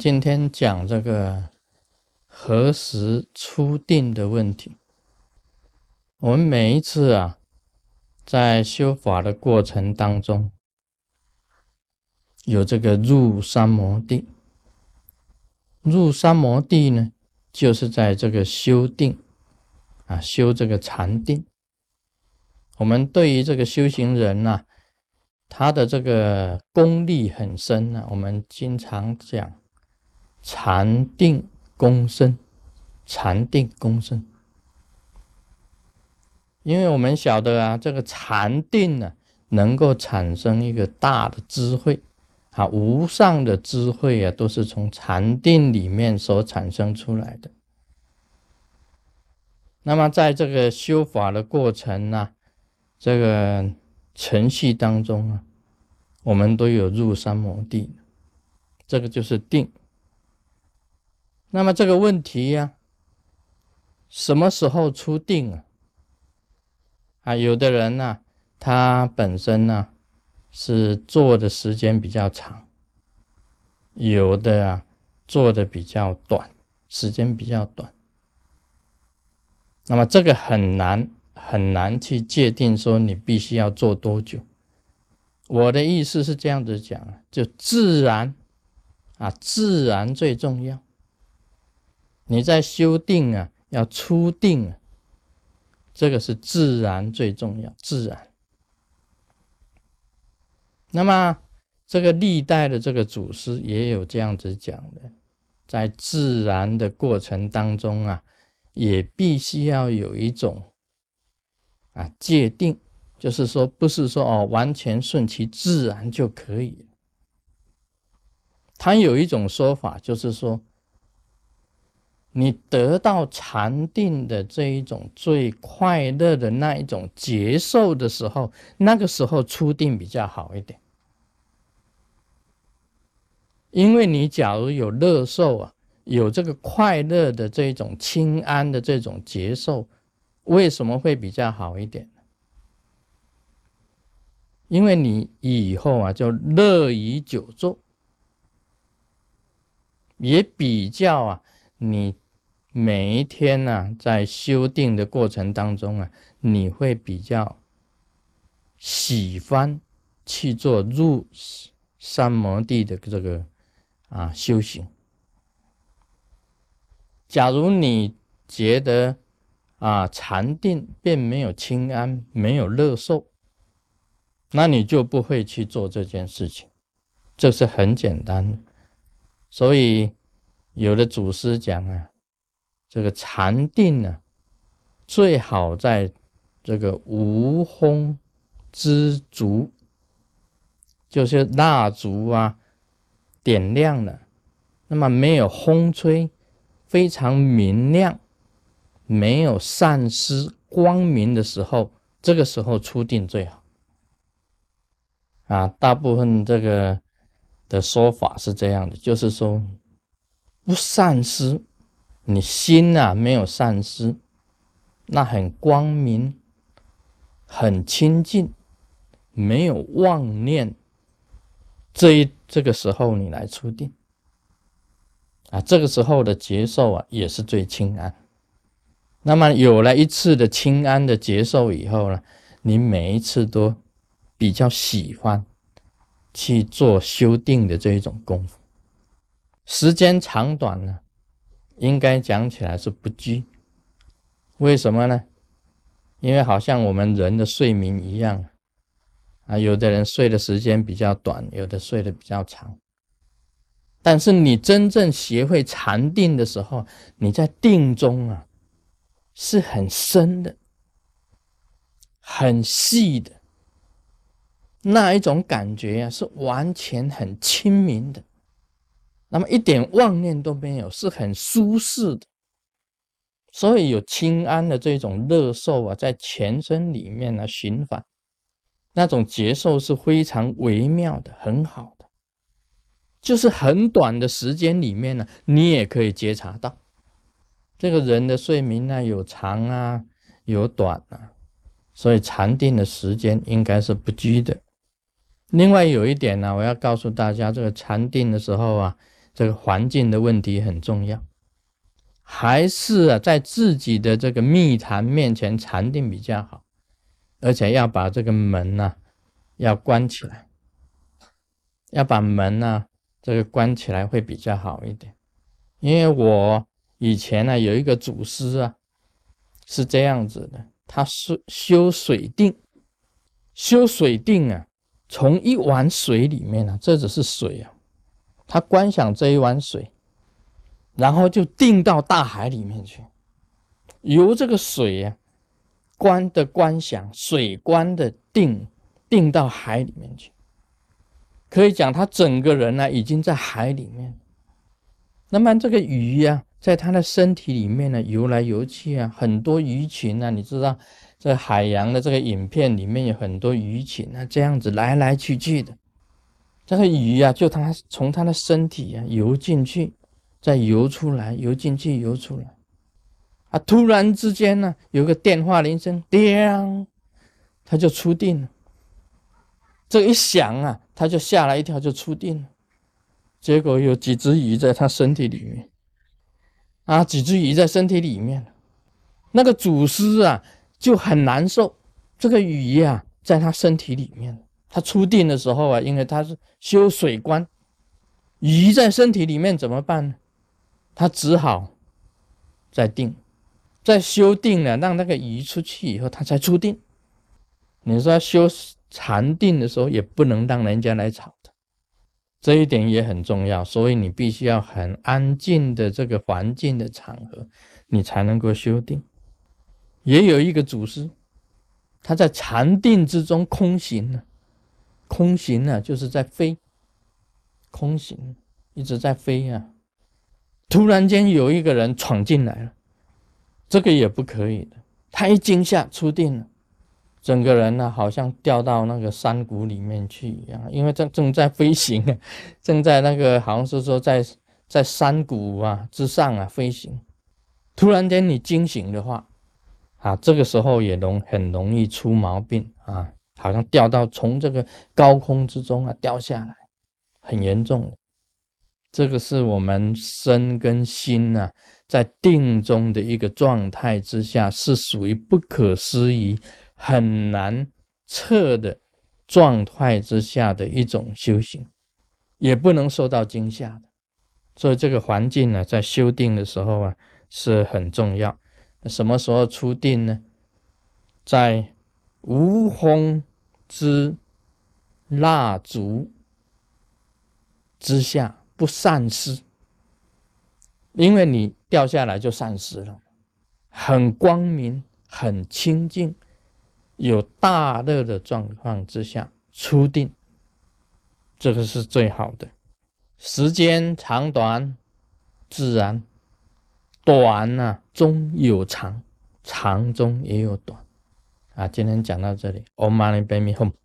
今天讲这个何时出定的问题。我们每一次啊，在修法的过程当中，有这个入三摩地。入三摩地呢，就是在这个修定啊，修这个禅定。我们对于这个修行人呐，他的这个功力很深呢，我们经常讲。禅定功深，禅定功深，因为我们晓得啊，这个禅定呢，能够产生一个大的智慧，啊，无上的智慧啊，都是从禅定里面所产生出来的。那么，在这个修法的过程呢，这个程序当中啊，我们都有入三摩地，这个就是定。那么这个问题呀，什么时候出定啊？啊，有的人呢，他本身呢是做的时间比较长，有的啊做的比较短，时间比较短。那么这个很难很难去界定说你必须要做多久。我的意思是这样子讲啊，就自然啊，自然最重要。你在修定啊，要出定啊，这个是自然最重要，自然。那么这个历代的这个祖师也有这样子讲的，在自然的过程当中啊，也必须要有一种啊界定，就是说不是说哦完全顺其自然就可以。他有一种说法，就是说。你得到禅定的这一种最快乐的那一种接受的时候，那个时候出定比较好一点。因为你假如有乐受啊，有这个快乐的这种清安的这种接受，为什么会比较好一点？因为你以后啊就乐于久坐，也比较啊你。每一天呢，在修定的过程当中啊，你会比较喜欢去做入三摩地的这个啊修行。假如你觉得啊禅定并没有清安，没有乐受，那你就不会去做这件事情。这是很简单的。所以有的祖师讲啊。这个禅定呢，最好在这个无风之烛，就是蜡烛啊，点亮了，那么没有风吹，非常明亮，没有散失光明的时候，这个时候出定最好。啊，大部分这个的说法是这样的，就是说不散失。你心呐没有散失，那很光明，很清净，没有妄念。这一这个时候你来出定啊，这个时候的接受啊也是最清安。那么有了一次的清安的接受以后呢，你每一次都比较喜欢去做修定的这一种功夫，时间长短呢？应该讲起来是不拘，为什么呢？因为好像我们人的睡眠一样，啊，有的人睡的时间比较短，有的睡得比较长。但是你真正学会禅定的时候，你在定中啊，是很深的、很细的那一种感觉呀，是完全很清明的。那么一点妄念都没有，是很舒适的，所以有清安的这种乐受啊，在全身里面呢循环，那种节奏是非常微妙的，很好的，就是很短的时间里面呢，你也可以觉察到，这个人的睡眠呢有长啊，有短啊，所以禅定的时间应该是不拘的。另外有一点呢，我要告诉大家，这个禅定的时候啊。这个环境的问题很重要，还是啊在自己的这个密坛面前禅定比较好，而且要把这个门呢要关起来，要把门呢这个关起来会比较好一点，因为我以前呢有一个祖师啊是这样子的，他是修水定，修水定啊，从一碗水里面啊，这只是水啊。他观想这一碗水，然后就定到大海里面去，由这个水呀观的观想，水观的定，定到海里面去。可以讲，他整个人呢已经在海里面。那么这个鱼呀，在他的身体里面呢游来游去啊，很多鱼群啊，你知道，在海洋的这个影片里面有很多鱼群啊，这样子来来去去的。这个鱼呀，就它从它的身体呀游进去，再游出来，游进去，游出来。啊，突然之间呢，有个电话铃声，叮，它就出定了。这一响啊，它就吓了一跳，就出定了。结果有几只鱼在它身体里面，啊，几只鱼在身体里面，那个祖师啊就很难受。这个鱼呀，在他身体里面。他出定的时候啊，因为他是修水观，鱼在身体里面怎么办呢？他只好再定，再修定了，让那个鱼出去以后，他才出定。你说修禅定的时候，也不能让人家来吵的，这一点也很重要。所以你必须要很安静的这个环境的场合，你才能够修定。也有一个祖师，他在禅定之中空行呢。空行啊，就是在飞，空行一直在飞啊。突然间有一个人闯进来了，这个也不可以的。他一惊吓出定了，整个人呢好像掉到那个山谷里面去一样，因为正正在飞行啊，正在那个好像是说在在山谷啊之上啊飞行。突然间你惊醒的话，啊，这个时候也容很容易出毛病啊。好像掉到从这个高空之中啊掉下来，很严重的。这个是我们身跟心啊在定中的一个状态之下，是属于不可思议、很难测的状态之下的一种修行，也不能受到惊吓的。所以这个环境呢，在修定的时候啊是很重要。什么时候出定呢？在无风。之蜡烛之下不散失，因为你掉下来就散失了。很光明、很清净、有大乐的状况之下出定，这个是最好的。时间长短自然，短呢中有长，长中也有短。啊，今天讲到这里，Om Mani Padme h o m e。